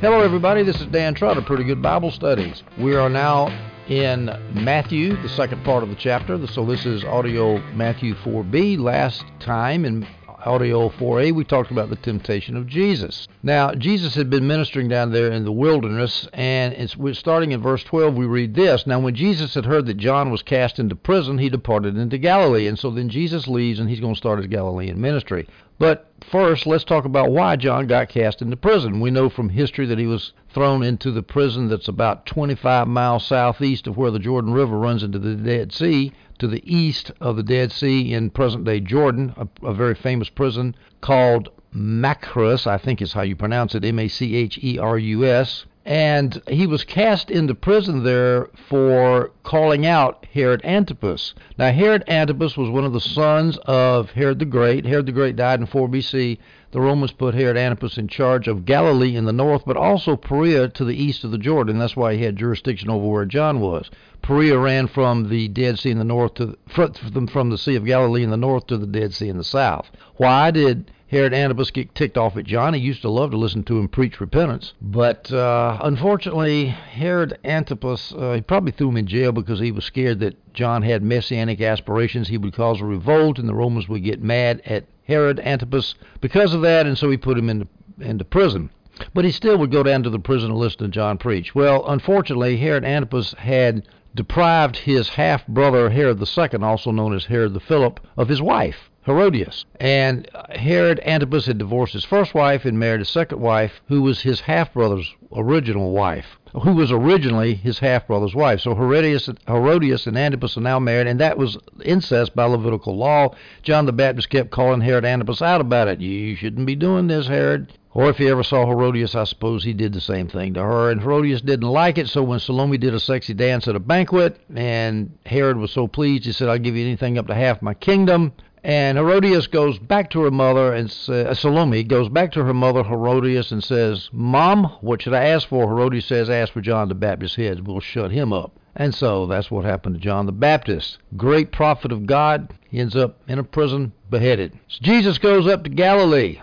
Hello, everybody. This is Dan Trotter, Pretty Good Bible Studies. We are now in Matthew, the second part of the chapter. So this is audio Matthew 4b. Last time in audio 4a, we talked about the temptation of Jesus. Now, Jesus had been ministering down there in the wilderness, and it's, we're starting in verse 12. We read this Now, when Jesus had heard that John was cast into prison, he departed into Galilee. And so then Jesus leaves, and he's going to start his Galilean ministry. But first, let's talk about why John got cast into prison. We know from history that he was thrown into the prison that's about 25 miles southeast of where the Jordan River runs into the Dead Sea, to the east of the Dead Sea in present day Jordan, a, a very famous prison called Machrus, I think is how you pronounce it, M A C H E R U S and he was cast into prison there for calling out Herod Antipas. Now, Herod Antipas was one of the sons of Herod the Great. Herod the Great died in 4 BC. The Romans put Herod Antipas in charge of Galilee in the north, but also Perea to the east of the Jordan. That's why he had jurisdiction over where John was. Perea ran from the Dead Sea in the north to from the Sea of Galilee in the north to the Dead Sea in the south. Why did Herod Antipas get ticked off at John. He used to love to listen to him preach repentance. But uh, unfortunately, Herod Antipas, uh, he probably threw him in jail because he was scared that John had messianic aspirations. He would cause a revolt, and the Romans would get mad at Herod Antipas because of that, and so he put him into, into prison. But he still would go down to the prison and listen to John preach. Well, unfortunately, Herod Antipas had deprived his half brother Herod II, also known as Herod the Philip, of his wife. Herodias. And Herod Antipas had divorced his first wife and married a second wife, who was his half brother's original wife, who was originally his half brother's wife. So Herodias, Herodias and Antipas are now married, and that was incest by Levitical law. John the Baptist kept calling Herod Antipas out about it. You shouldn't be doing this, Herod. Or if he ever saw Herodias, I suppose he did the same thing to her. And Herodias didn't like it, so when Salome did a sexy dance at a banquet, and Herod was so pleased, he said, I'll give you anything up to half my kingdom. And Herodias goes back to her mother, and uh, Salome goes back to her mother Herodias and says, "Mom, what should I ask for?" Herodias says, "Ask for John the Baptist's head. We'll shut him up." And so that's what happened to John the Baptist. Great prophet of God. He ends up in a prison, beheaded. So Jesus goes up to Galilee.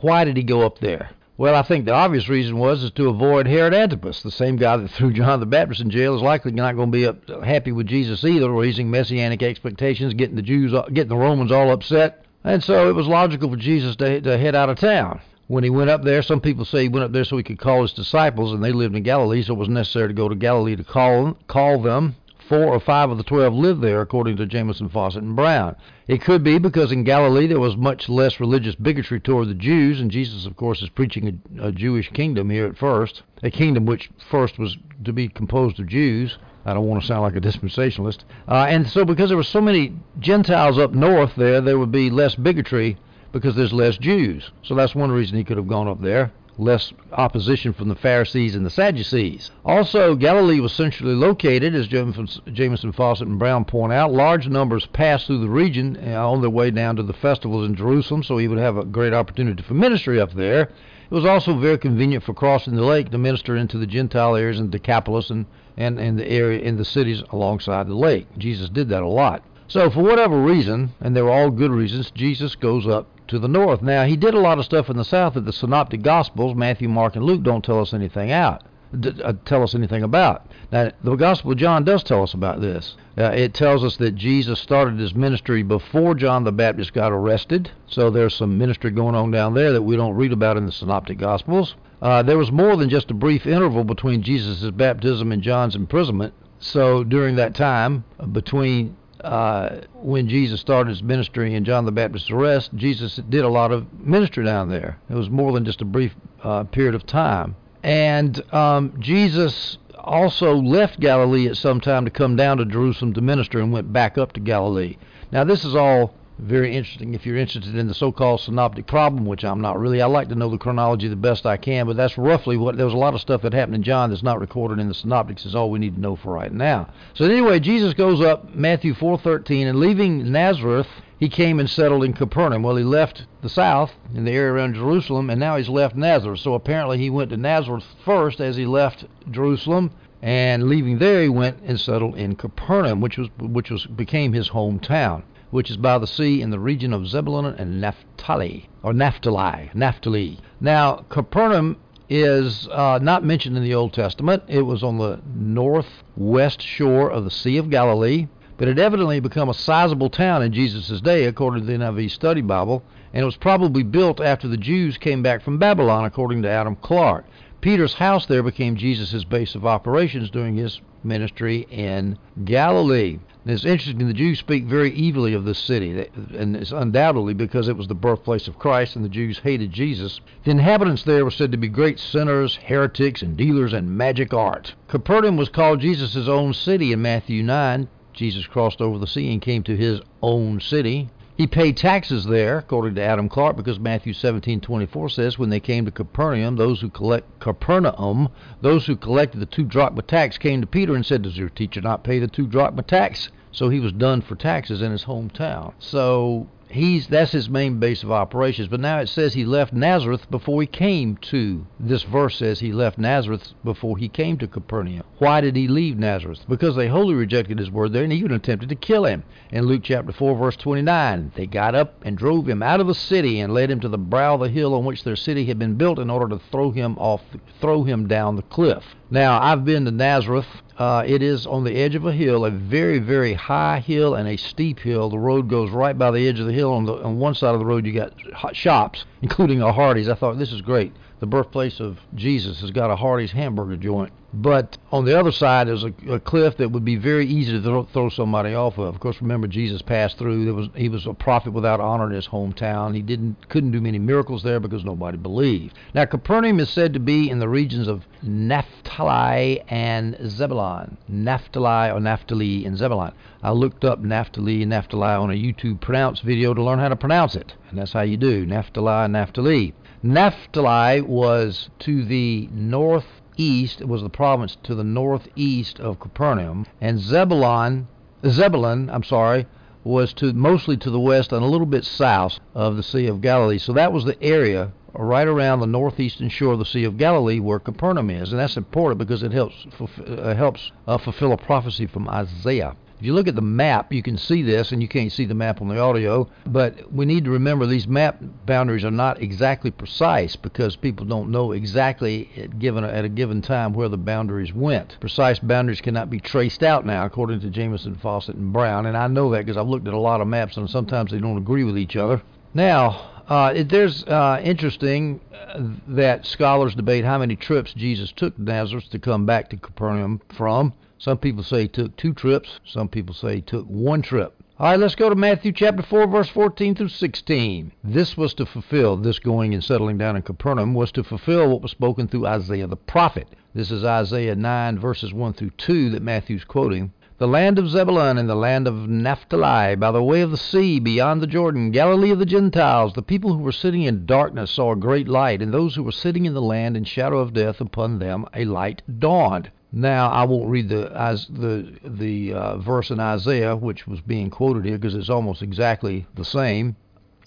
Why did he go up there? Well, I think the obvious reason was is to avoid Herod Antipas, the same guy that threw John the Baptist in jail, is likely not going to be up, happy with Jesus either, raising messianic expectations, getting the Jews, getting the Romans all upset, and so it was logical for Jesus to, to head out of town. When he went up there, some people say he went up there so he could call his disciples, and they lived in Galilee, so it was necessary to go to Galilee to call call them. Four or five of the twelve lived there, according to Jamieson, Fausset, and Brown. It could be because in Galilee there was much less religious bigotry toward the Jews, and Jesus, of course, is preaching a, a Jewish kingdom here at first, a kingdom which first was to be composed of Jews. I don't want to sound like a dispensationalist. Uh, and so, because there were so many Gentiles up north there, there would be less bigotry because there's less Jews. So that's one reason he could have gone up there less opposition from the Pharisees and the Sadducees. Also, Galilee was centrally located, as Jamieson Fausset, and Brown point out. Large numbers passed through the region uh, on their way down to the festivals in Jerusalem, so he would have a great opportunity for ministry up there. It was also very convenient for crossing the lake to minister into the Gentile areas in Decapolis and, and, and the area in the cities alongside the lake. Jesus did that a lot. So, for whatever reason, and they were all good reasons, Jesus goes up to the north. Now, he did a lot of stuff in the south that the synoptic gospels, Matthew, Mark, and Luke, don't tell us anything out. Uh, tell us anything about. Now, the Gospel of John does tell us about this. Uh, it tells us that Jesus started his ministry before John the Baptist got arrested. So there's some ministry going on down there that we don't read about in the Synoptic Gospels. Uh, there was more than just a brief interval between Jesus' baptism and John's imprisonment. So during that time, uh, between uh, when Jesus started his ministry and John the Baptist's arrest, Jesus did a lot of ministry down there. It was more than just a brief uh, period of time. And um, Jesus also left Galilee at some time to come down to Jerusalem to minister and went back up to Galilee. Now, this is all very interesting if you're interested in the so-called synoptic problem, which I'm not really. I like to know the chronology the best I can, but that's roughly what there was a lot of stuff that happened in John that's not recorded in the synoptics is all we need to know for right now. So anyway, Jesus goes up Matthew 4:13 and leaving Nazareth, he came and settled in Capernaum. Well, he left the south in the area around Jerusalem and now he's left Nazareth. So apparently he went to Nazareth first as he left Jerusalem and leaving there he went and settled in Capernaum, which was which was became his hometown which is by the sea in the region of Zebulun and Naphtali, or Naphtali, Naphtali. Now, Capernaum is uh, not mentioned in the Old Testament. It was on the northwest shore of the Sea of Galilee, but it evidently become a sizable town in Jesus' day, according to the NIV Study Bible, and it was probably built after the Jews came back from Babylon, according to Adam Clarke. Peter's house there became Jesus' base of operations during his ministry in Galilee. And it's interesting, the Jews speak very evilly of this city, and it's undoubtedly because it was the birthplace of Christ and the Jews hated Jesus. The inhabitants there were said to be great sinners, heretics, and dealers in magic art. Capernaum was called Jesus' own city in Matthew 9. Jesus crossed over the sea and came to his own city. He paid taxes there, according to Adam Clarke, because Matthew 17:24 says, "When they came to Capernaum, those who collect Capernaum, those who collected the two drachma tax came to Peter and said, Does your teacher not pay the two drachma tax?" So he was done for taxes in his hometown. So he's that's his main base of operations. But now it says he left Nazareth before he came to. This verse says he left Nazareth before he came to Capernaum. Why did he leave Nazareth? Because they wholly rejected his word there and even attempted to kill him. In Luke chapter 4 verse 29, they got up and drove him out of the city and led him to the brow of the hill on which their city had been built in order to throw him off throw him down the cliff. Now, I've been to Nazareth. Uh, it is on the edge of a hill, a very, very high hill and a steep hill. The road goes right by the edge of the hill. On, the, on one side of the road, you got shops, including a Hardee's. I thought this is great the birthplace of Jesus, has got a Hardee's hamburger joint. But on the other side is a, a cliff that would be very easy to throw, throw somebody off of. Of course, remember Jesus passed through. There was he was a prophet without honor in his hometown. He didn't couldn't do many miracles there because nobody believed. Now Capernaum is said to be in the regions of Naphtali and Zebulun. Naphtali or Naphtali and Zebulun. I looked up Naphtali and Naphtali on a YouTube pronounce video to learn how to pronounce it, and that's how you do Naphtali and Naphtali. Naphtali was to the northeast, it was the province to the northeast of Capernaum, and Zebulon, Zebulun, I'm sorry, was to mostly to the west and a little bit south of the Sea of Galilee. So that was the area right around the northeastern shore of the Sea of Galilee where Capernaum is, and that's important because it helps uh, helps uh, fulfill a prophecy from Isaiah. If you look at the map, you can see this, and you can't see the map on the audio, but we need to remember these map boundaries are not exactly precise because people don't know exactly at, given, at a given time where the boundaries went. Precise boundaries cannot be traced out now, according to Jamieson, Fausset, and Brown, and I know that because I've looked at a lot of maps, and sometimes they don't agree with each other. Now, uh, it, there's uh, interesting uh, that scholars debate how many trips Jesus took to Nazareth to come back to Capernaum from. Some people say he took two trips. Some people say he took one trip. All right, let's go to Matthew chapter 4, verse 14 through 16. This was to fulfill, this going and settling down in Capernaum was to fulfill what was spoken through Isaiah the prophet. This is Isaiah 9, verses 1 through 2 that Matthew's quoting. The land of Zebulun and the land of Naphtali, by the way of the sea, beyond the Jordan, Galilee of the Gentiles, the people who were sitting in darkness saw a great light, and those who were sitting in the land in shadow of death, upon them a light dawned. Now I won't read the the the uh, verse in Isaiah which was being quoted here because it's almost exactly the same.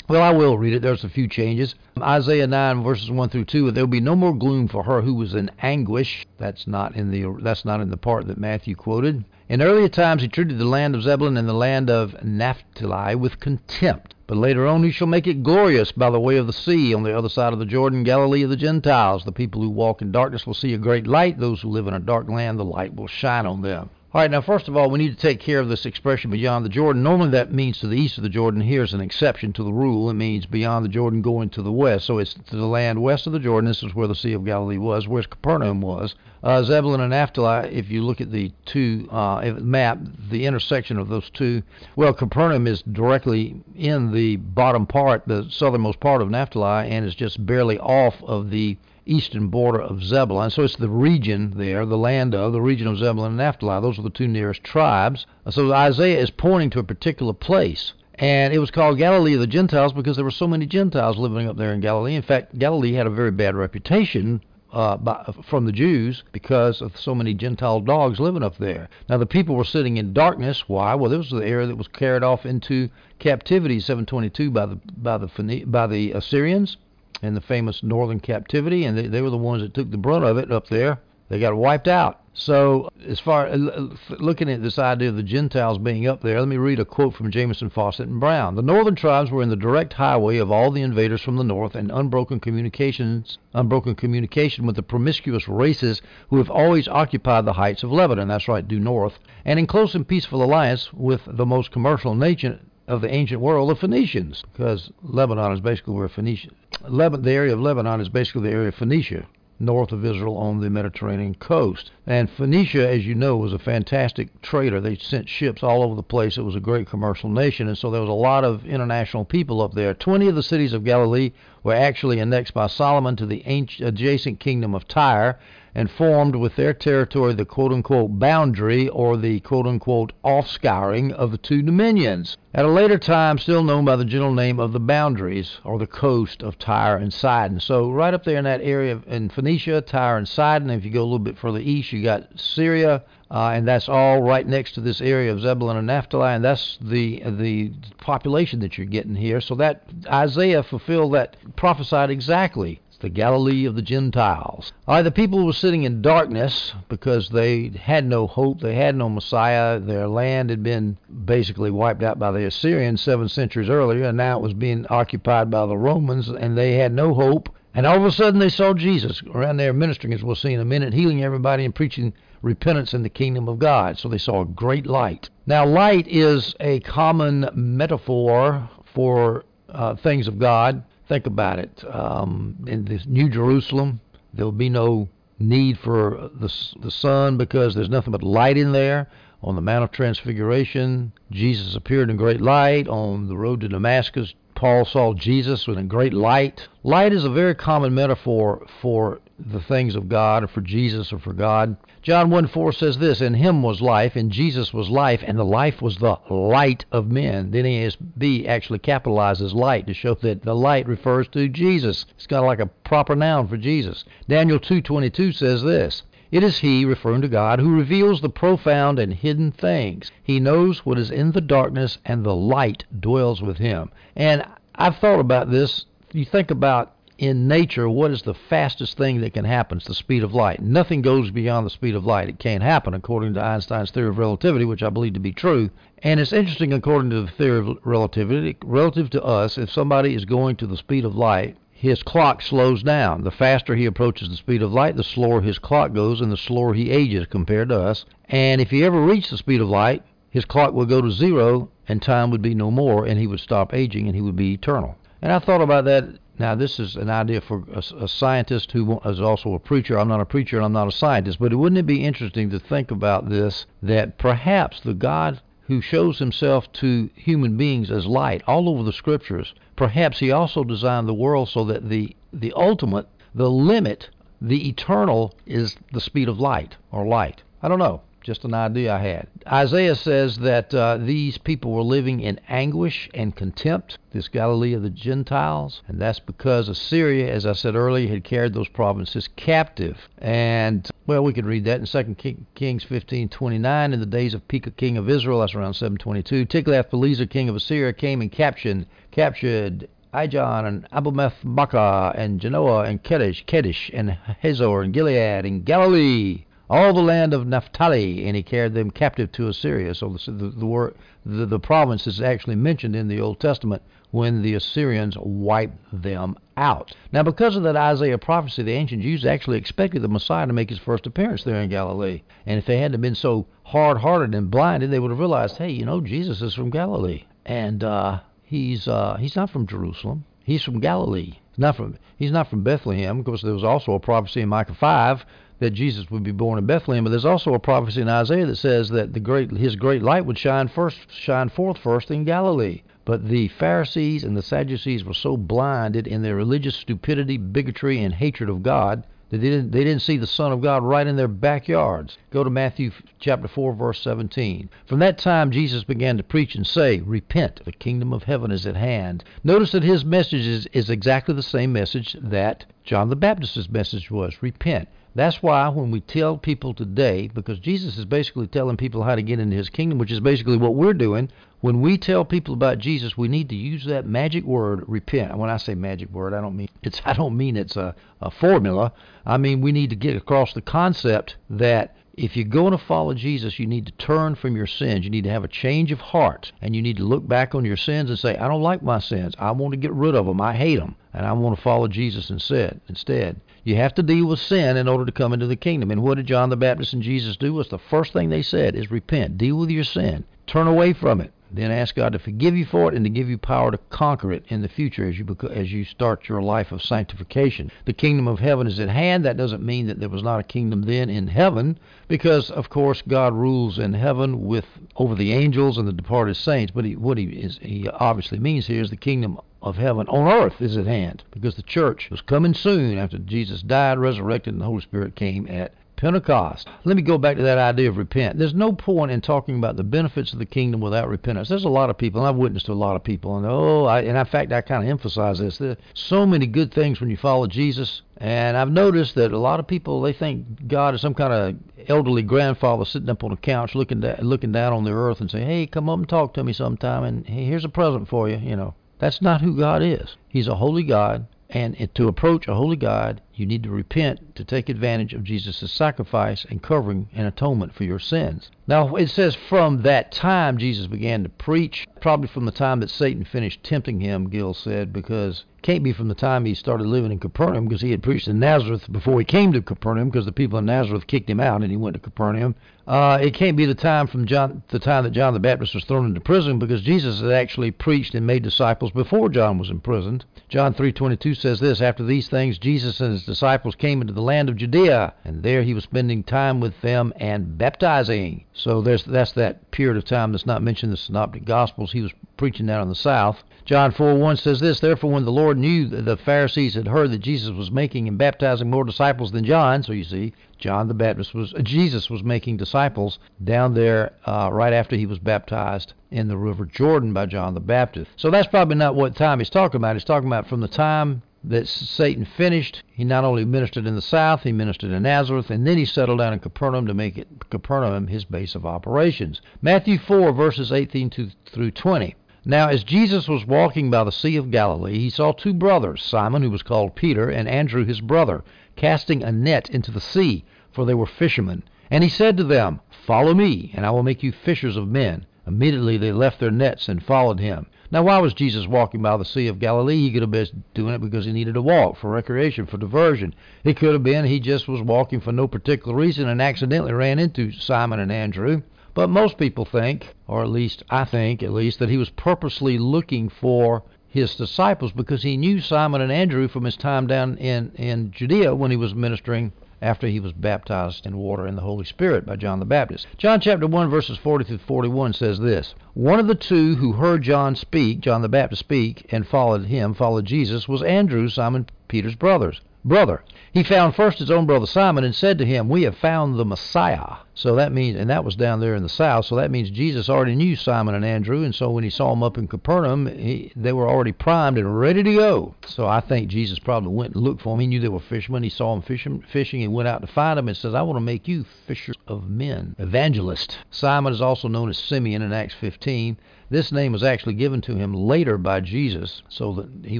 Well, I will read it. There's a few changes. Isaiah 9 verses 1 through 2. There will be no more gloom for her who was in anguish. That's not in the that's not in the part that Matthew quoted. In earlier times he treated the land of Zebulun and the land of Naphtali with contempt. But later on he shall make it glorious by the way of the sea on the other side of the Jordan, Galilee of the Gentiles. The people who walk in darkness will see a great light. Those who live in a dark land, the light will shine on them. All right, now, first of all, we need to take care of this expression beyond the Jordan. Normally, that means to the east of the Jordan. Here's an exception to the rule. It means beyond the Jordan going to the west. So it's to the land west of the Jordan. This is where the Sea of Galilee was, where Capernaum was. Uh, Zebulun and Naphtali, if you look at the two uh, map, the intersection of those two, well, Capernaum is directly in the bottom part, the southernmost part of Naphtali, and is just barely off of the eastern border of Zebulun. So it's the region there, the land of, the region of Zebulun and Naphtali. Those are the two nearest tribes. So Isaiah is pointing to a particular place. And it was called Galilee of the Gentiles because there were so many Gentiles living up there in Galilee. In fact, Galilee had a very bad reputation uh, by, from the Jews because of so many Gentile dogs living up there. Now the people were sitting in darkness. Why? Well, this was the area that was carried off into captivity, 722 by the by the by the Assyrians in the famous northern captivity, and they, they were the ones that took the brunt of it up there. They got wiped out. So, as far uh, looking at this idea of the Gentiles being up there, let me read a quote from Jamieson Fausset, and Brown. The northern tribes were in the direct highway of all the invaders from the north, and unbroken communications, unbroken communication with the promiscuous races who have always occupied the heights of Lebanon. That's right, due north, and in close and peaceful alliance with the most commercial nation of the ancient world, the Phoenicians, because Lebanon is basically where Phoenicia, Lebanon, the area of Lebanon is basically the area of Phoenicia north of Israel on the Mediterranean coast. And Phoenicia, as you know, was a fantastic trader. They sent ships all over the place. It was a great commercial nation, and so there was a lot of international people up there. Twenty of the cities of Galilee were actually annexed by Solomon to the adjacent kingdom of Tyre and formed with their territory the quote unquote boundary or the quote unquote offscouring of the two dominions. At a later time, still known by the general name of the boundaries or the coast of Tyre and Sidon. So, right up there in that area in Phoenicia, Tyre and Sidon, if you go a little bit further east, you got Syria, uh, and that's all right next to this area of Zebulun and Naphtali, and that's the the population that you're getting here. So that Isaiah fulfilled that prophesied exactly the Galilee of the Gentiles. All right, the people were sitting in darkness because they had no hope. They had no Messiah. Their land had been basically wiped out by the Assyrians seven centuries earlier, and now it was being occupied by the Romans, and they had no hope. And all of a sudden, they saw Jesus around there ministering, as we'll see in a minute, healing everybody and preaching repentance in the kingdom of God. So they saw a great light. Now, light is a common metaphor for uh, things of God. Think about it. Um, in this New Jerusalem, there will be no need for the, the sun because there's nothing but light in there. On the Mount of Transfiguration, Jesus appeared in great light. On the road to Damascus, Paul saw Jesus with a great light. Light is a very common metaphor for the things of God or for Jesus or for God. John 1 4 says this In him was life, and Jesus was life, and the life was the light of men. The NASB actually capitalizes light to show that the light refers to Jesus. It's kind of like a proper noun for Jesus. Daniel 2.22 says this it is He, referring to God, who reveals the profound and hidden things. He knows what is in the darkness, and the light dwells with Him. And I've thought about this. You think about in nature, what is the fastest thing that can happen? It's the speed of light. Nothing goes beyond the speed of light. It can't happen according to Einstein's theory of relativity, which I believe to be true. And it's interesting, according to the theory of relativity, relative to us, if somebody is going to the speed of light, his clock slows down. The faster he approaches the speed of light, the slower his clock goes, and the slower he ages compared to us. And if he ever reached the speed of light, his clock would go to zero, and time would be no more, and he would stop aging, and he would be eternal. And I thought about that now, this is an idea for a, a, scientist who is also a preacher. I'm not a preacher and I'm not a scientist, but wouldn't it be interesting to think about this that perhaps the God who shows himself to human beings as light all over the scriptures, perhaps he also designed the world so that the, the ultimate, the limit, the eternal is the speed of light or light. I don't know just an idea I had. Isaiah says that uh, these people were living in anguish and contempt, this Galilee of the Gentiles, and that's because Assyria, as I said earlier, had carried those provinces captive. And well, we could read that in 2 King, Kings 15:29. In the days of Pekah, king of Israel, that's around 722, Tiglath-Pileser, king of Assyria, came and captured captured Ijon and Abelmeth and Janoah and Kedesh, Kedesh and Hazor and Gilead and Galilee all the land of Naphtali, and he carried them captive to Assyria. So the the, the, the, the province is actually mentioned in the Old Testament when the Assyrians wiped them out. Now, because of that Isaiah prophecy, the ancient Jews actually expected the Messiah to make his first appearance there in Galilee. And if they hadn't been so hard-hearted and blinded, they would have realized, hey, you know, Jesus is from Galilee, and uh, he's uh, he's not from Jerusalem. He's from Galilee. He's not from he's not from Bethlehem. Of course, there was also a prophecy in Micah 5 that Jesus would be born in Bethlehem, but there's also a prophecy in Isaiah that says that the great his great light would shine first shine forth first in Galilee. But the Pharisees and the Sadducees were so blinded in their religious stupidity, bigotry, and hatred of God that they didn't they didn't see the Son of God right in their backyards. Go to Matthew chapter 4 verse 17. From that time Jesus began to preach and say, "Repent, the kingdom of heaven is at hand." Notice that his message is, is exactly the same message that John the Baptist's message was, "Repent." That's why when we tell people today, because Jesus is basically telling people how to get into his kingdom, which is basically what we're doing, when we tell people about Jesus, we need to use that magic word, repent. When I say magic word, I don't mean it's I don't mean it's a, a formula. I mean we need to get across the concept that if you're going to follow Jesus, you need to turn from your sins. You need to have a change of heart, and you need to look back on your sins and say, I don't like my sins. I want to get rid of them. I hate them, and I want to follow Jesus instead. Instead, you have to deal with sin in order to come into the kingdom. And what did John the Baptist and Jesus do? Was the first thing they said is repent, deal with your sin, turn away from it. Then ask God to forgive you for it and to give you power to conquer it in the future as you as you start your life of sanctification. The kingdom of heaven is at hand. That doesn't mean that there was not a kingdom then in heaven, because of course God rules in heaven with over the angels and the departed saints. But he, what he is he obviously means here is the kingdom of heaven on earth is at hand, because the church was coming soon after Jesus died, resurrected, and the Holy Spirit came at Pentecost. Let me go back to that idea of repent. There's no point in talking about the benefits of the kingdom without repentance. There's a lot of people, and I've witnessed to a lot of people, and oh, I, and in fact, I kind of emphasize this. There's so many good things when you follow Jesus, and I've noticed that a lot of people they think God is some kind of elderly grandfather sitting up on a couch looking da- looking down on the earth and saying, "Hey, come up and talk to me sometime, and hey, here's a present for you." You know, that's not who God is. He's a holy God. And to approach a holy God, you need to repent to take advantage of Jesus' sacrifice and covering and atonement for your sins. Now, it says from that time Jesus began to preach, probably from the time that Satan finished tempting him, Gill said, because it can't be from the time he started living in Capernaum, because he had preached in Nazareth before he came to Capernaum, because the people in Nazareth kicked him out and he went to Capernaum. Uh, it can't be the time from John, the time that John the Baptist was thrown into prison, because Jesus had actually preached and made disciples before John was imprisoned. John 3:22 says this: After these things, Jesus and disciples came into the land of Judea, and there he was spending time with them and baptizing. So there's that's that period of time that's not mentioned in the Synoptic Gospels. He was preaching down in the south. John 4:1 says this: Therefore, when the Lord knew that the Pharisees had heard that Jesus was making and baptizing more disciples than John, so you see, John the Baptist was Jesus was making disciples down there uh, right after he was baptized in the River Jordan by John the Baptist. So that's probably not what time he's talking about. He's talking about from the time that Satan finished. He not only ministered in the south, he ministered in Nazareth, and then he settled down in Capernaum to make it Capernaum his base of operations. Matthew 4 verses 18 to, through 20. Now, as Jesus was walking by the Sea of Galilee, he saw two brothers, Simon, who was called Peter, and Andrew his brother, casting a net into the sea, for they were fishermen. And he said to them, Follow me, and I will make you fishers of men. Immediately they left their nets and followed him. Now, why was Jesus walking by the Sea of Galilee? He could have been doing it because he needed to walk for recreation, for diversion. It could have been he just was walking for no particular reason and accidentally ran into Simon and Andrew. But most people think, or at least I think, at least, that he was purposely looking for his disciples because he knew Simon and Andrew from his time down in, in Judea when he was ministering after he was baptized in water and the Holy Spirit by John the Baptist. John chapter 1 verses 40 through 41 says this, One of the two who heard John speak, John the Baptist speak, and followed him, followed Jesus, was Andrew, Simon Peter's brothers brother. He found first his own brother Simon and said to him, We have found the Messiah. So that means, and that was down there in the south, so that means Jesus already knew Simon and Andrew, and so when he saw them up in Capernaum, he, they were already primed and ready to go. So I think Jesus probably went and looked for them. He knew they were fishermen. He saw them fishing, fishing and went out to find them and says, I want to make you fishers of men, evangelist. Simon is also known as Simeon in Acts 15. This name was actually given to him later by Jesus, so that he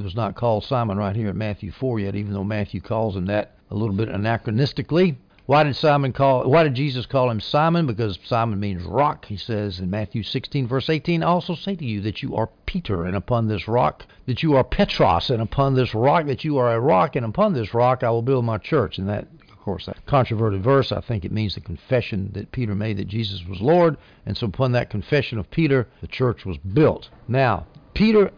was not called Simon right here in Matthew 4 yet, even though Matthew calls him that a little bit anachronistically. Why did Simon call? Why did Jesus call him Simon? Because Simon means rock. He says in Matthew 16 verse 18, "I also say to you that you are Peter, and upon this rock that you are Petros, and upon this rock that you are a rock, and upon this rock I will build my church." And that of course, that controverted verse. I think it means the confession that Peter made that Jesus was Lord. And so upon that confession of Peter, the church was built. Now, Peter,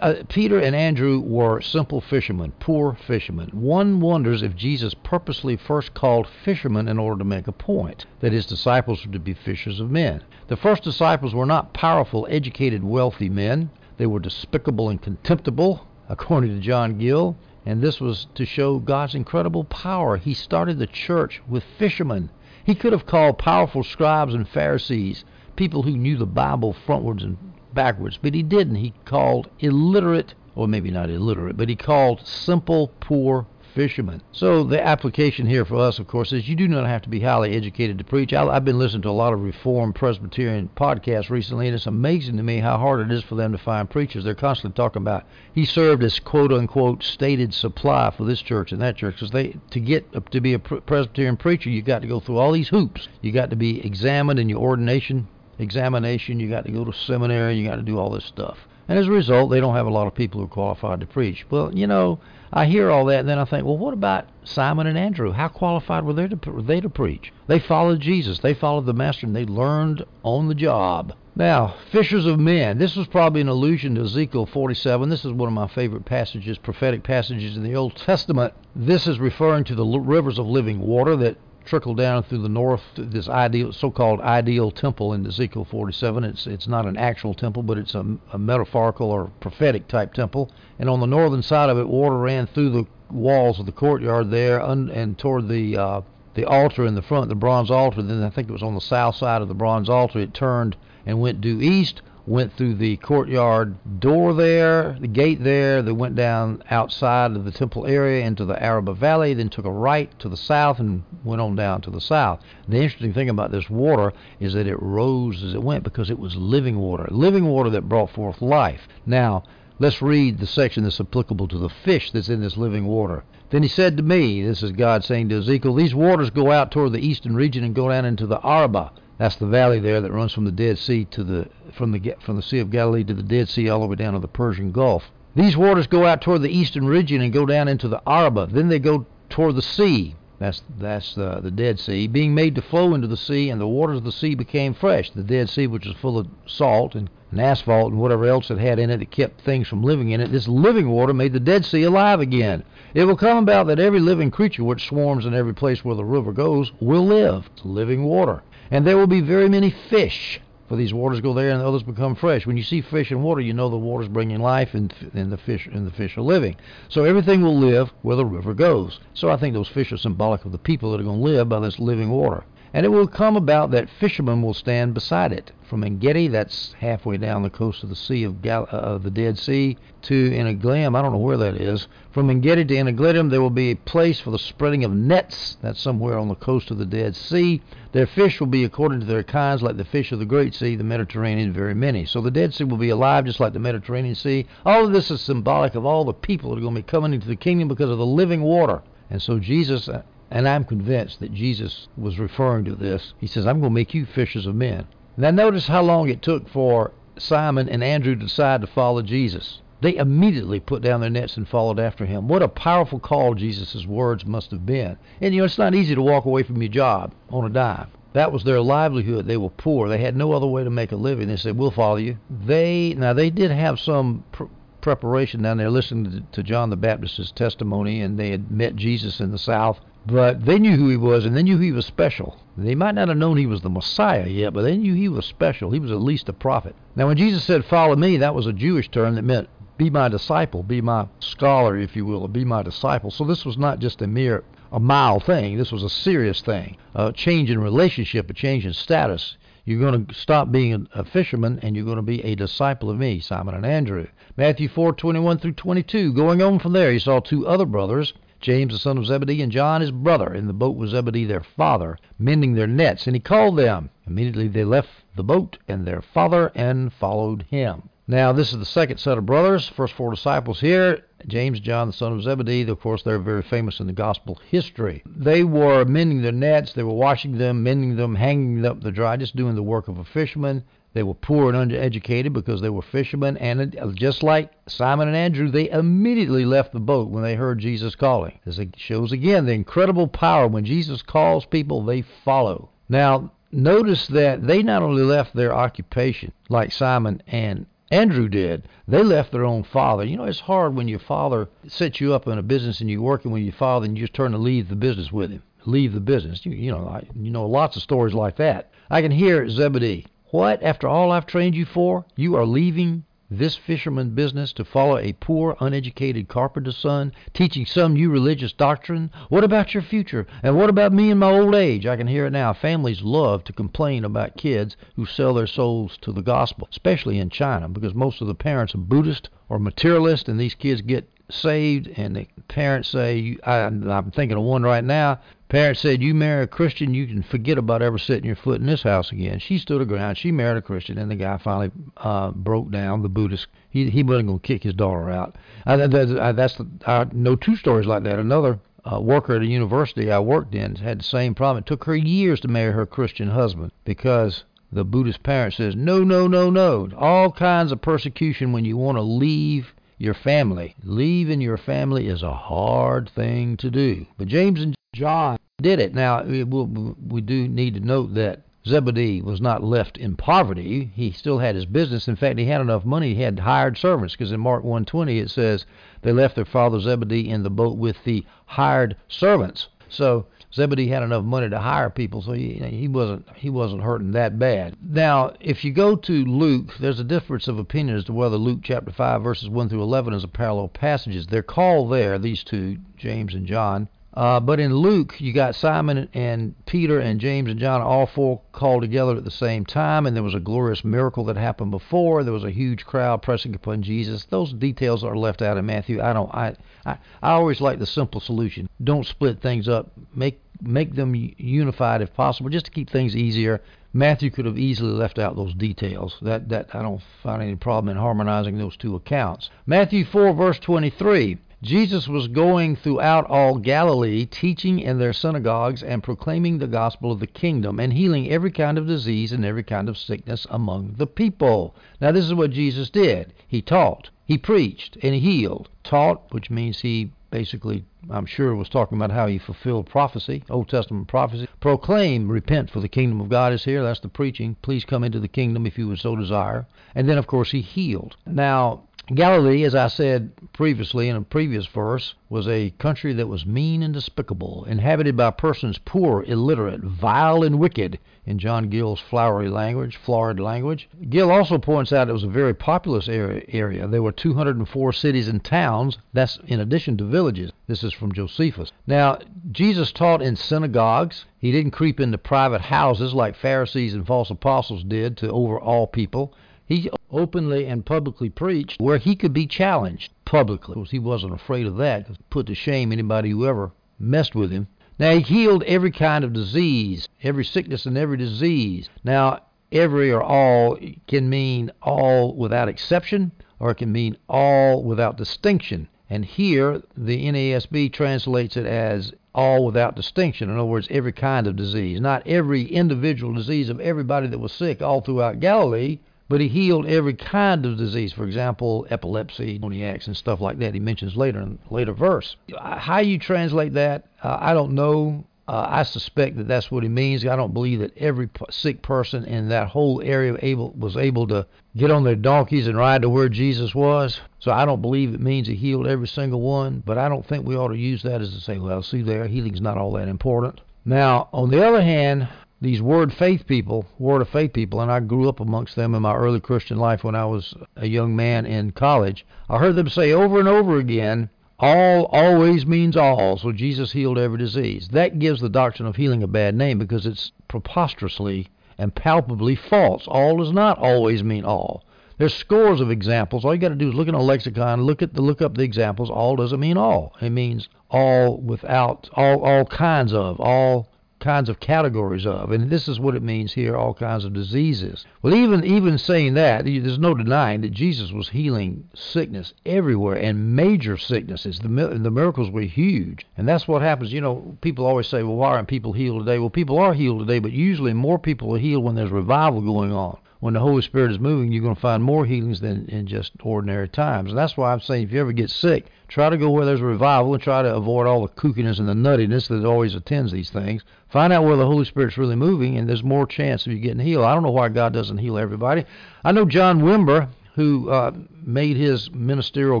uh, Peter and Andrew were simple fishermen, poor fishermen. One wonders if Jesus purposely first called fishermen in order to make a point that his disciples were to be fishers of men. The first disciples were not powerful, educated, wealthy men. They were despicable and contemptible, according to John Gill. And this was to show God's incredible power. He started the church with fishermen. He could have called powerful scribes and Pharisees, people who knew the Bible frontwards and backwards, but he didn't. He called illiterate, or maybe not illiterate, but he called simple, poor fishermen. So the application here for us, of course, is you do not have to be highly educated to preach. I, I've been listening to a lot of Reformed Presbyterian podcasts recently, and it's amazing to me how hard it is for them to find preachers. They're constantly talking about he served as quote unquote stated supply for this church and that church because they to get to be a Presbyterian preacher, you got to go through all these hoops. You got to be examined in your ordination examination. You got to go to seminary. You got to do all this stuff. And as a result, they don't have a lot of people who are qualified to preach. Well, you know, I hear all that, and then I think, well, what about Simon and Andrew? How qualified were they to, were they to preach? They followed Jesus. They followed the Master, and they learned on the job. Now, fishers of men. This was probably an allusion to Ezekiel 47. This is one of my favorite passages, prophetic passages in the Old Testament. This is referring to the rivers of living water that trickle down through the north. This ideal, so-called ideal temple in Ezekiel 47. It's it's not an actual temple, but it's a, a metaphorical or prophetic type temple. And on the northern side of it, water ran through the walls of the courtyard there, un, and toward the uh, the altar in the front, the bronze altar. Then I think it was on the south side of the bronze altar. It turned and went due east went through the courtyard door there, the gate there, that went down outside of the temple area into the Araba Valley, then took a right to the south and went on down to the south. The interesting thing about this water is that it rose as it went because it was living water, living water that brought forth life. Now, let's read the section that's applicable to the fish that's in this living water. Then he said to me, this is God saying to Ezekiel, these waters go out toward the eastern region and go down into the Araba that's the valley there that runs from the Dead Sea to the from the from the Sea of Galilee to the Dead Sea all the way down to the Persian Gulf. These waters go out toward the eastern region and go down into the Araba. Then they go toward the sea. That's that's uh, the Dead Sea being made to flow into the sea, and the waters of the sea became fresh. The Dead Sea, which is full of salt and, and asphalt and whatever else it had in it that kept things from living in it, this living water made the Dead Sea alive again. It will come about that every living creature which swarms in every place where the river goes will live. It's living water. And there will be very many fish, for these waters go there and the others become fresh. When you see fish in water, you know the water's bringing life and, and the fish and the fish are living. So everything will live where the river goes. So I think those fish are symbolic of the people that are going to live by this living water. And it will come about that fishermen will stand beside it. From Engedi, that's halfway down the coast of the Sea of Gal- uh, the Dead Sea, to Eneglaim, I don't know where that is. From Engedi to Eneglaim, there will be a place for the spreading of nets. That's somewhere on the coast of the Dead Sea. Their fish will be according to their kinds, like the fish of the Great Sea, the Mediterranean, very many. So the Dead Sea will be alive, just like the Mediterranean Sea. All of this is symbolic of all the people that are going to be coming into the kingdom because of the living water. And so Jesus uh, and I'm convinced that Jesus was referring to this. He says, I'm going to make you fishers of men. Now, notice how long it took for Simon and Andrew to decide to follow Jesus. They immediately put down their nets and followed after him. What a powerful call Jesus' words must have been. And, you know, it's not easy to walk away from your job on a dime. That was their livelihood. They were poor. They had no other way to make a living. They said, "We'll follow you." They now they did have some pr- preparation down there, listening to, John the Baptist's testimony, and they had met Jesus in the South but they knew who he was, and they knew he was special. They might not have known he was the Messiah yet, but they knew he was special. He was at least a prophet. Now, when Jesus said, Follow me, that was a Jewish term that meant be my disciple, be my scholar, if you will, or be my disciple. So this was not just a mere a mild thing. This was a serious thing, a change in relationship, a change in status. You're going to stop being a fisherman and you're going to be a disciple of me, Simon and Andrew. Matthew 4:21 through 22. Going on from there, he saw two other brothers James the son of Zebedee, and John his brother, in the boat with Zebedee their father, mending their nets. And he called them. Immediately they left the boat and their father and followed him. Now, this is the second set of brothers, first four disciples here. James, John, the son of Zebedee, of course, they're very famous in the gospel history. They were mending their nets, they were washing them, mending them, hanging up the dry, just doing the work of a fisherman. They were poor and undereducated because they were fishermen, and just like Simon and Andrew, they immediately left the boat when they heard Jesus calling. This shows again the incredible power. When Jesus calls people, they follow. Now, notice that they not only left their occupation, like Simon and Andrew did. They left their own father. You know, it's hard when your father sets you up in a business and you're working with your father and you just turn to leave the business with him. Leave the business. You, you know, I, you know lots of stories like that. I can hear Zebedee what, after all I've trained you for, you are leaving this fisherman business to follow a poor, uneducated carpenter's son, teaching some new religious doctrine? What about your future? And what about me in my old age? I can hear it now. Families love to complain about kids who sell their souls to the gospel, especially in China, because most of the parents are Buddhist or materialist, and these kids get saved, and the parents say, I, I'm thinking of one right now. Parents said, "You marry a Christian, you can forget about ever setting your foot in this house again." She stood her ground. She married a Christian, and the guy finally uh, broke down. The Buddhist, he he wasn't going to kick his daughter out. I, that, that's I know two stories like that. Another uh, worker at a university I worked in had the same problem. It took her years to marry her Christian husband because the Buddhist parent says, no, no, no, no. All kinds of persecution when you want to leave your family. Leaving your family is a hard thing to do. But James and John did it. Now, we do need to note that Zebedee was not left in poverty. He still had his business. In fact, he had enough money. He had hired servants because in Mark 1:20 it says they left their father Zebedee in the boat with the hired servants. So Zebedee had enough money to hire people, so he he wasn't he wasn't hurting that bad. Now, if you go to Luke, there's a difference of opinion as to whether Luke chapter five verses one through eleven is a parallel passages. They're called there, these two, James and John, uh, but in Luke, you got Simon and Peter and James and John, all four called together at the same time, and there was a glorious miracle that happened before. There was a huge crowd pressing upon Jesus. Those details are left out in Matthew. I don't. I I, I always like the simple solution. Don't split things up. Make make them unified if possible, just to keep things easier. Matthew could have easily left out those details. That that I don't find any problem in harmonizing those two accounts. Matthew 4 verse 23. Jesus was going throughout all Galilee, teaching in their synagogues and proclaiming the gospel of the kingdom and healing every kind of disease and every kind of sickness among the people. Now, this is what Jesus did. He taught, he preached, and he healed. Taught, which means he basically, I'm sure, was talking about how he fulfilled prophecy, Old Testament prophecy. Proclaim, repent, for the kingdom of God is here. That's the preaching. Please come into the kingdom if you would so desire. And then, of course, he healed. Now, Galilee, as I said previously in a previous verse, was a country that was mean and despicable, inhabited by persons poor, illiterate, vile, and wicked, in John Gill's flowery language, florid language. Gill also points out it was a very populous area. There were 204 cities and towns. That's in addition to villages. This is from Josephus. Now, Jesus taught in synagogues. He didn't creep into private houses like Pharisees and false apostles did to overawe people. He openly and publicly preached where he could be challenged publicly. Of course, he wasn't afraid of that. Put to shame anybody who ever messed with him. Now, he healed every kind of disease, every sickness and every disease. Now, every or all can mean all without exception, or it can mean all without distinction. And here, the NASB translates it as all without distinction. In other words, every kind of disease. Not every individual disease of everybody that was sick all throughout Galilee, but he healed every kind of disease. For example, epilepsy, demoniacs, and stuff like that. He mentions later in later verse. How you translate that, uh, I don't know. Uh, I suspect that that's what he means. I don't believe that every sick person in that whole area able was able to get on their donkeys and ride to where Jesus was. So I don't believe it means he healed every single one. But I don't think we ought to use that as to say, well, see there, healing's not all that important. Now, on the other hand, these word faith people, word of faith people, and I grew up amongst them in my early Christian life when I was a young man in college. I heard them say over and over again, all always means all, so Jesus healed every disease. That gives the doctrine of healing a bad name because it's preposterously and palpably false. All does not always mean all. There's scores of examples. All you got to do is look in a lexicon, look at the look up the examples. All doesn't mean all. It means all without all all kinds of all kinds of categories of, and this is what it means here, all kinds of diseases. Well, even even saying that, there's no denying that Jesus was healing sickness everywhere and major sicknesses. The the miracles were huge, and that's what happens. You know, people always say, "Well, why aren't people healed today?" Well, people are healed today, but usually more people are healed when there's revival going on when the Holy Spirit is moving, you're going to find more healings than in just ordinary times. And that's why I'm saying if you ever get sick, try to go where there's a revival and try to avoid all the kookiness and the nuttiness that always attends these things. Find out where the Holy Spirit's really moving, and there's more chance of you getting healed. I don't know why God doesn't heal everybody. I know John Wimber, who uh, made his ministerial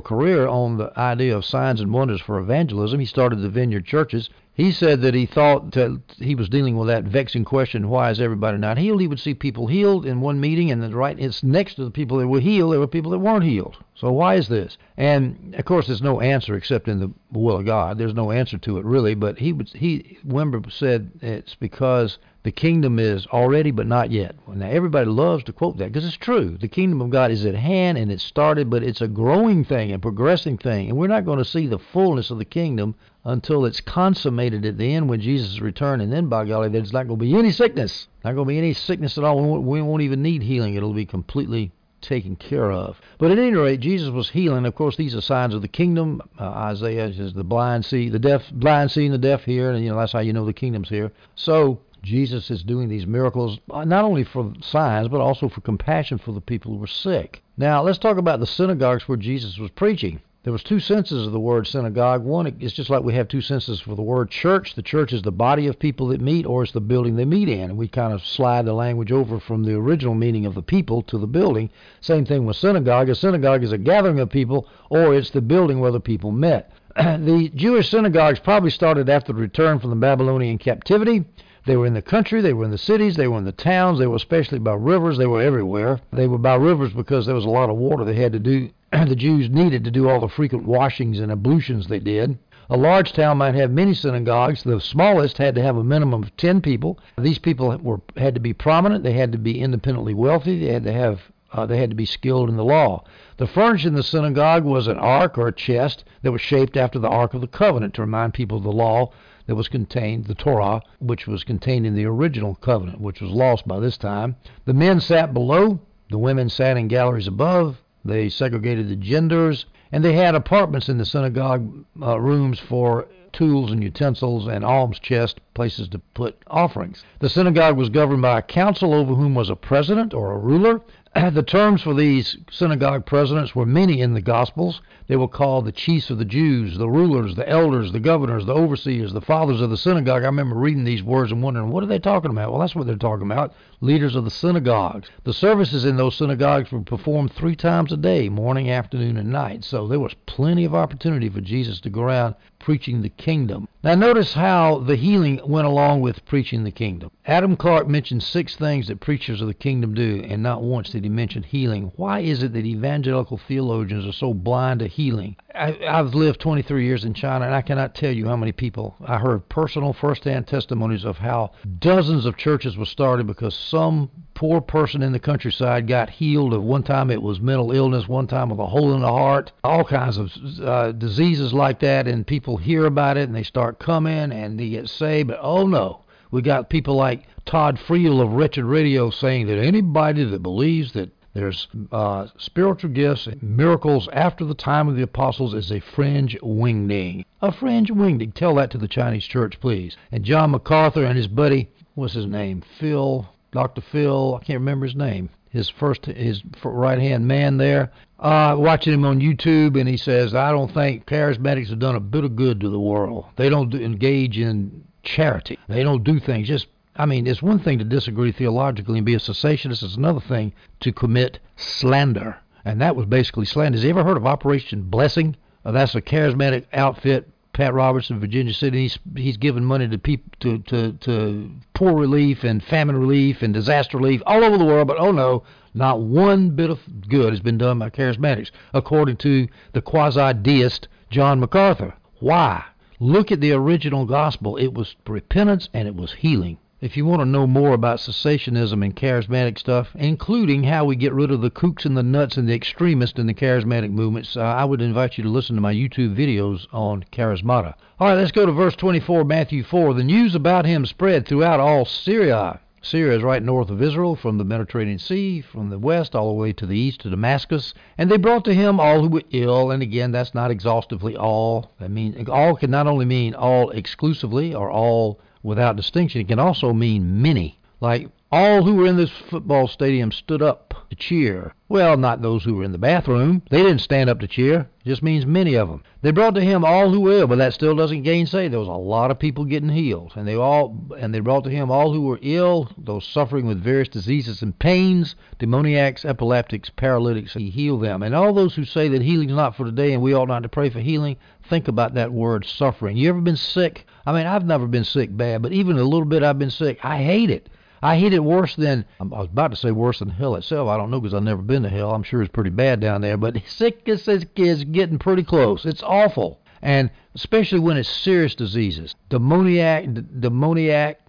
career on the idea of signs and wonders for evangelism. He started the Vineyard Churches. He said that he thought that he was dealing with that vexing question, why is everybody not healed? He would see people healed in one meeting, and then right it's next to the people that were healed, there were people that weren't healed. So why is this? And of course, there's no answer except in the will of God. There's no answer to it really. But he would he Wimber said it's because the kingdom is already but not yet. Now everybody loves to quote that because it's true. The kingdom of God is at hand and it's started, but it's a growing thing, and progressing thing, and we're not going to see the fullness of the kingdom until it's consummated at the end when Jesus returns. And then, by golly, there's not going to be any sickness. Not going to be any sickness at all. We won't, we won't even need healing. It'll be completely taken care of. But at any rate, Jesus was healing. Of course, these are signs of the kingdom. Uh, Isaiah says the blind see, the deaf, blind seeing, the deaf hear, and you know that's how you know the kingdom's here. So Jesus is doing these miracles uh, not only for signs, but also for compassion for the people who were sick. Now, let's talk about the synagogues where Jesus was preaching. There was two senses of the word synagogue. One is just like we have two senses for the word church. The church is the body of people that meet, or it's the building they meet in. And we kind of slide the language over from the original meaning of the people to the building. Same thing with synagogue. A synagogue is a gathering of people, or it's the building where the people met. the Jewish synagogues probably started after the return from the Babylonian captivity. They were in the country, they were in the cities, they were in the towns, they were especially by rivers, they were everywhere. They were by rivers because there was a lot of water they had to do. the Jews needed to do all the frequent washings and ablutions they did. A large town might have many synagogues. The smallest had to have a minimum of 10 people. These people were had to be prominent, they had to be independently wealthy, they had to have uh, they had to be skilled in the law. The furniture in the synagogue was an ark or a chest that was shaped after the Ark of the Covenant to remind people of the law that was contained, the Torah, which was contained in the original covenant, which was lost by this time. The men sat below, the women sat in galleries above. They segregated the genders, and they had apartments in the synagogue uh, rooms for tools and utensils and alms chest, places to put offerings. The synagogue was governed by a council over whom was a president or a ruler. the terms for these synagogue presidents were many in the Gospels. They were called the chiefs of the Jews, the rulers, the elders, the governors, the overseers, the fathers of the synagogue. I remember reading these words and wondering, what are they talking about? Well, that's what they're talking about leaders of the synagogues. The services in those synagogues were performed three times a day, morning, afternoon, and night. So there was plenty of opportunity for Jesus to go around preaching the kingdom. Now, notice how the healing went along with preaching the kingdom. Adam Clarke mentioned six things that preachers of the kingdom do, and not once did he mention healing. Why is it that evangelical theologians are so blind to healing? I, I've lived 23 years in China, and I cannot tell you how many people I heard personal, first-hand testimonies of how dozens of churches were started because some poor person in the countryside got healed. Of one time it was mental illness, one time with a hole in the heart, all kinds of uh, diseases like that, and people hear about it and they start coming and they get saved. But oh no, we got people like Todd Friel of Wretched Radio saying that anybody that believes that there's uh, spiritual gifts, and miracles after the time of the apostles is a fringe wingding. A fringe wingding. Tell that to the Chinese church, please. And John MacArthur and his buddy, what's his name? Phil, Dr. Phil, I can't remember his name. His first, his right hand man there. Uh, watching him on YouTube, and he says, I don't think charismatics have done a bit of good to the world. They don't do, engage in charity. They don't do things just I mean, it's one thing to disagree theologically and be a cessationist. It's another thing to commit slander. And that was basically slander. Has he ever heard of Operation Blessing? Uh, that's a charismatic outfit. Pat Robertson, Virginia City. He's he's giving money to people to, to to poor relief and famine relief and disaster relief all over the world. But oh no, not one bit of good has been done by charismatics, according to the quasi-deist John MacArthur. Why? Look at the original gospel. It was repentance and it was healing. If you want to know more about cessationism and charismatic stuff, including how we get rid of the kooks and the nuts and the extremists in the charismatic movements, uh, I would invite you to listen to my YouTube videos on charismata. All right, let's go to verse 24, Matthew 4. The news about him spread throughout all Syria. Syria is right north of Israel, from the Mediterranean Sea, from the west all the way to the east to Damascus. And they brought to him all who were ill. And again, that's not exhaustively all. I mean, all can not only mean all exclusively or all without distinction. It can also mean many, like All who were in this football stadium stood up to cheer. Well, not those who were in the bathroom. They didn't stand up to cheer. It just means many of them. They brought to him all who were ill, but that still doesn't gainsay. There was a lot of people getting healed, and they all and they brought to him all who were ill, those suffering with various diseases and pains, demoniacs, epileptics, paralytics. He healed them, and all those who say that healing's not for today and we ought not to pray for healing. Think about that word suffering. You ever been sick? I mean, I've never been sick bad, but even a little bit I've been sick. I hate it. I hate it worse than I was about to say worse than hell itself. I don't know because I've never been to hell. I'm sure it's pretty bad down there, but sickness is, is getting pretty close. It's awful, and especially when it's serious diseases, demoniac, demoniac,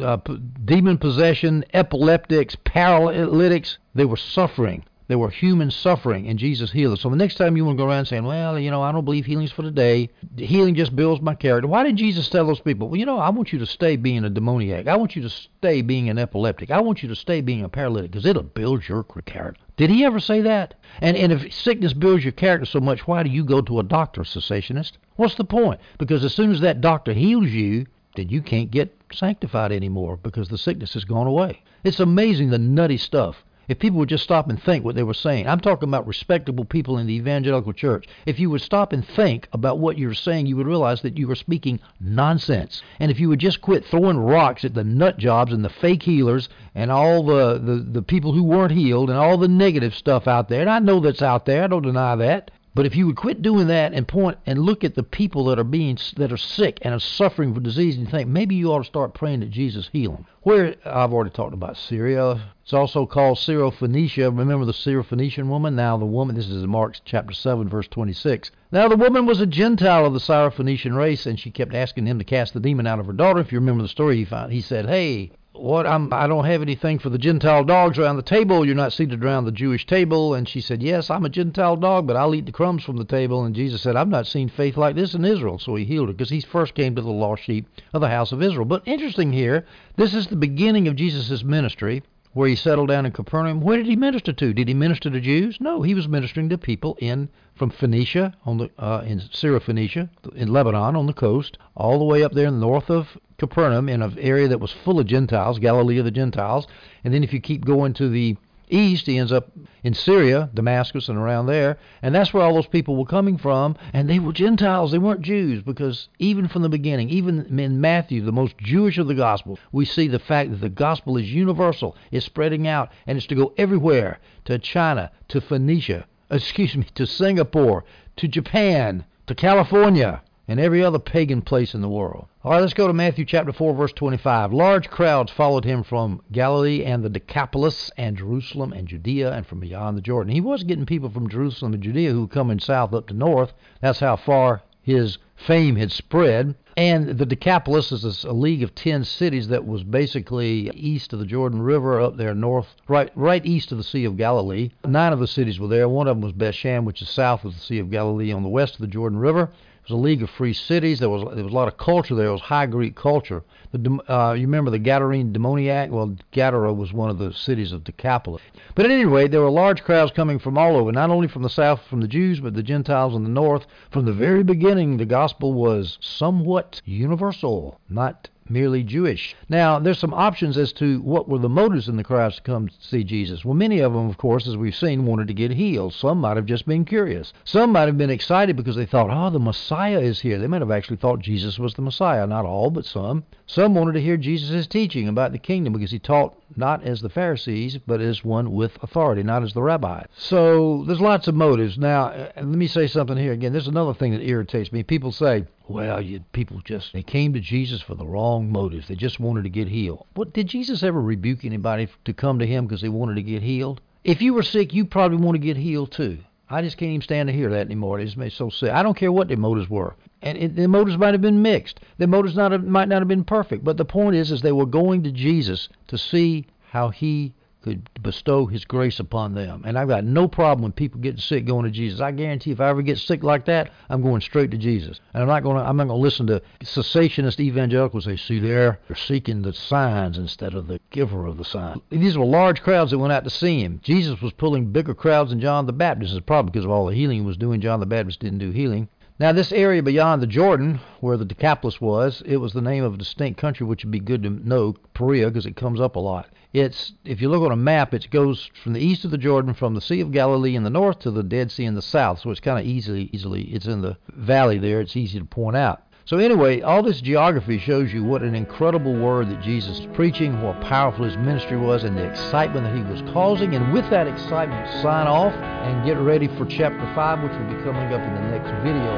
uh, demon possession, epileptics, paralytics. They were suffering. There were human suffering, and Jesus healed us. So the next time you want to go around saying, well, you know, I don't believe healing's for today. Healing just builds my character. Why did Jesus tell those people, well, you know, I want you to stay being a demoniac. I want you to stay being an epileptic. I want you to stay being a paralytic because it'll build your character. Did he ever say that? And, and if sickness builds your character so much, why do you go to a doctor, cessationist? What's the point? Because as soon as that doctor heals you, then you can't get sanctified anymore because the sickness has gone away. It's amazing the nutty stuff if people would just stop and think what they were saying. I'm talking about respectable people in the evangelical church. If you would stop and think about what you're saying, you would realize that you were speaking nonsense. And if you would just quit throwing rocks at the nut jobs and the fake healers and all the, the, the people who weren't healed and all the negative stuff out there, and I know that's out there, I don't deny that. But if you would quit doing that and point and look at the people that are being that are sick and are suffering from disease and think maybe you ought to start praying that Jesus heal them. Where I've already talked about Syria. It's also called Syrophoenicia. Remember the Syrophoenician woman? Now the woman. This is in Mark chapter seven, verse twenty-six. Now the woman was a Gentile of the Syrophoenician race, and she kept asking him to cast the demon out of her daughter. If you remember the story, he found he said, "Hey, what I'm I don't have anything for the Gentile dogs around the table. You're not seated around the Jewish table. And she said, Yes, I'm a Gentile dog, but I'll eat the crumbs from the table. And Jesus said, I've not seen faith like this in Israel. So he healed her because he first came to the lost sheep of the house of Israel. But interesting here, this is the beginning of Jesus' ministry where he settled down in Capernaum. Where did he minister to? Did he minister to Jews? No, he was ministering to people in from Phoenicia on the uh, in Syrophoenicia in Lebanon on the coast, all the way up there north of Capernaum in an area that was full of Gentiles, Galilee of the Gentiles. And then if you keep going to the east, he ends up in Syria, Damascus, and around there. And that's where all those people were coming from. And they were Gentiles. They weren't Jews because even from the beginning, even in Matthew, the most Jewish of the Gospels, we see the fact that the gospel is universal, it's spreading out, and it's to go everywhere to China, to Phoenicia, excuse me, to Singapore, to Japan, to California and every other pagan place in the world. All right, let's go to Matthew chapter 4, verse 25. Large crowds followed him from Galilee and the Decapolis and Jerusalem and Judea and from beyond the Jordan. He was getting people from Jerusalem and Judea who were coming south up to north. That's how far his fame had spread. And the Decapolis is a league of ten cities that was basically east of the Jordan River, up there north, right, right east of the Sea of Galilee. Nine of the cities were there. One of them was Bethshan, which is south of the Sea of Galilee, on the west of the Jordan River. It was a league of free cities. There was there was a lot of culture there. It was high Greek culture. The, uh, you remember the Gadarene demoniac? Well, Gadara was one of the cities of Decapolis. But at any rate, there were large crowds coming from all over, not only from the south, from the Jews, but the Gentiles in the north. From the very beginning, the gospel was somewhat universal, not merely Jewish. Now, there's some options as to what were the motives in the crowds to come to see Jesus. Well, many of them, of course, as we've seen, wanted to get healed. Some might have just been curious. Some might have been excited because they thought, oh, the Messiah is here. They might have actually thought Jesus was the Messiah. Not all, but some. Some wanted to hear Jesus' teaching about the kingdom because he taught not as the Pharisees, but as one with authority, not as the rabbi. So there's lots of motives. Now, uh, let me say something here again. This is another thing that irritates me. People say, well, you, people just they came to Jesus for the wrong motives. They just wanted to get healed. What did Jesus ever rebuke anybody to come to him because they wanted to get healed? If you were sick, you probably want to get healed too. I just can't even stand to hear that anymore. It just makes so sick. I don't care what their motives were, and it, their motives might have been mixed. Their motives not have, might not have been perfect. But the point is, is they were going to Jesus to see how he could bestow his grace upon them. And I've got no problem when people get sick going to Jesus. I guarantee if I ever get sick like that, I'm going straight to Jesus. And I'm not going to I'm not going to listen to cessationist evangelicals say, "See there, they're seeking the signs instead of the giver of the sign." These were large crowds that went out to see him. Jesus was pulling bigger crowds than John the Baptist. Is probably because of all the healing he was doing. John the Baptist didn't do healing. Now, this area beyond the Jordan, where the Decapolis was, it was the name of a distinct country, which would be good to know, Perea, because it comes up a lot. It's if you look on a map, it goes from the east of the Jordan, from the Sea of Galilee in the north to the Dead Sea in the south. So it's kind of easily, easily, it's in the valley there. It's easy to point out. So anyway, all this geography shows you what an incredible word that Jesus was preaching, what powerful his ministry was, and the excitement that he was causing. And with that excitement, sign off and get ready for chapter 5, which will be coming up in the next video.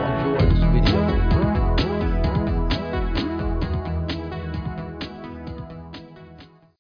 Enjoy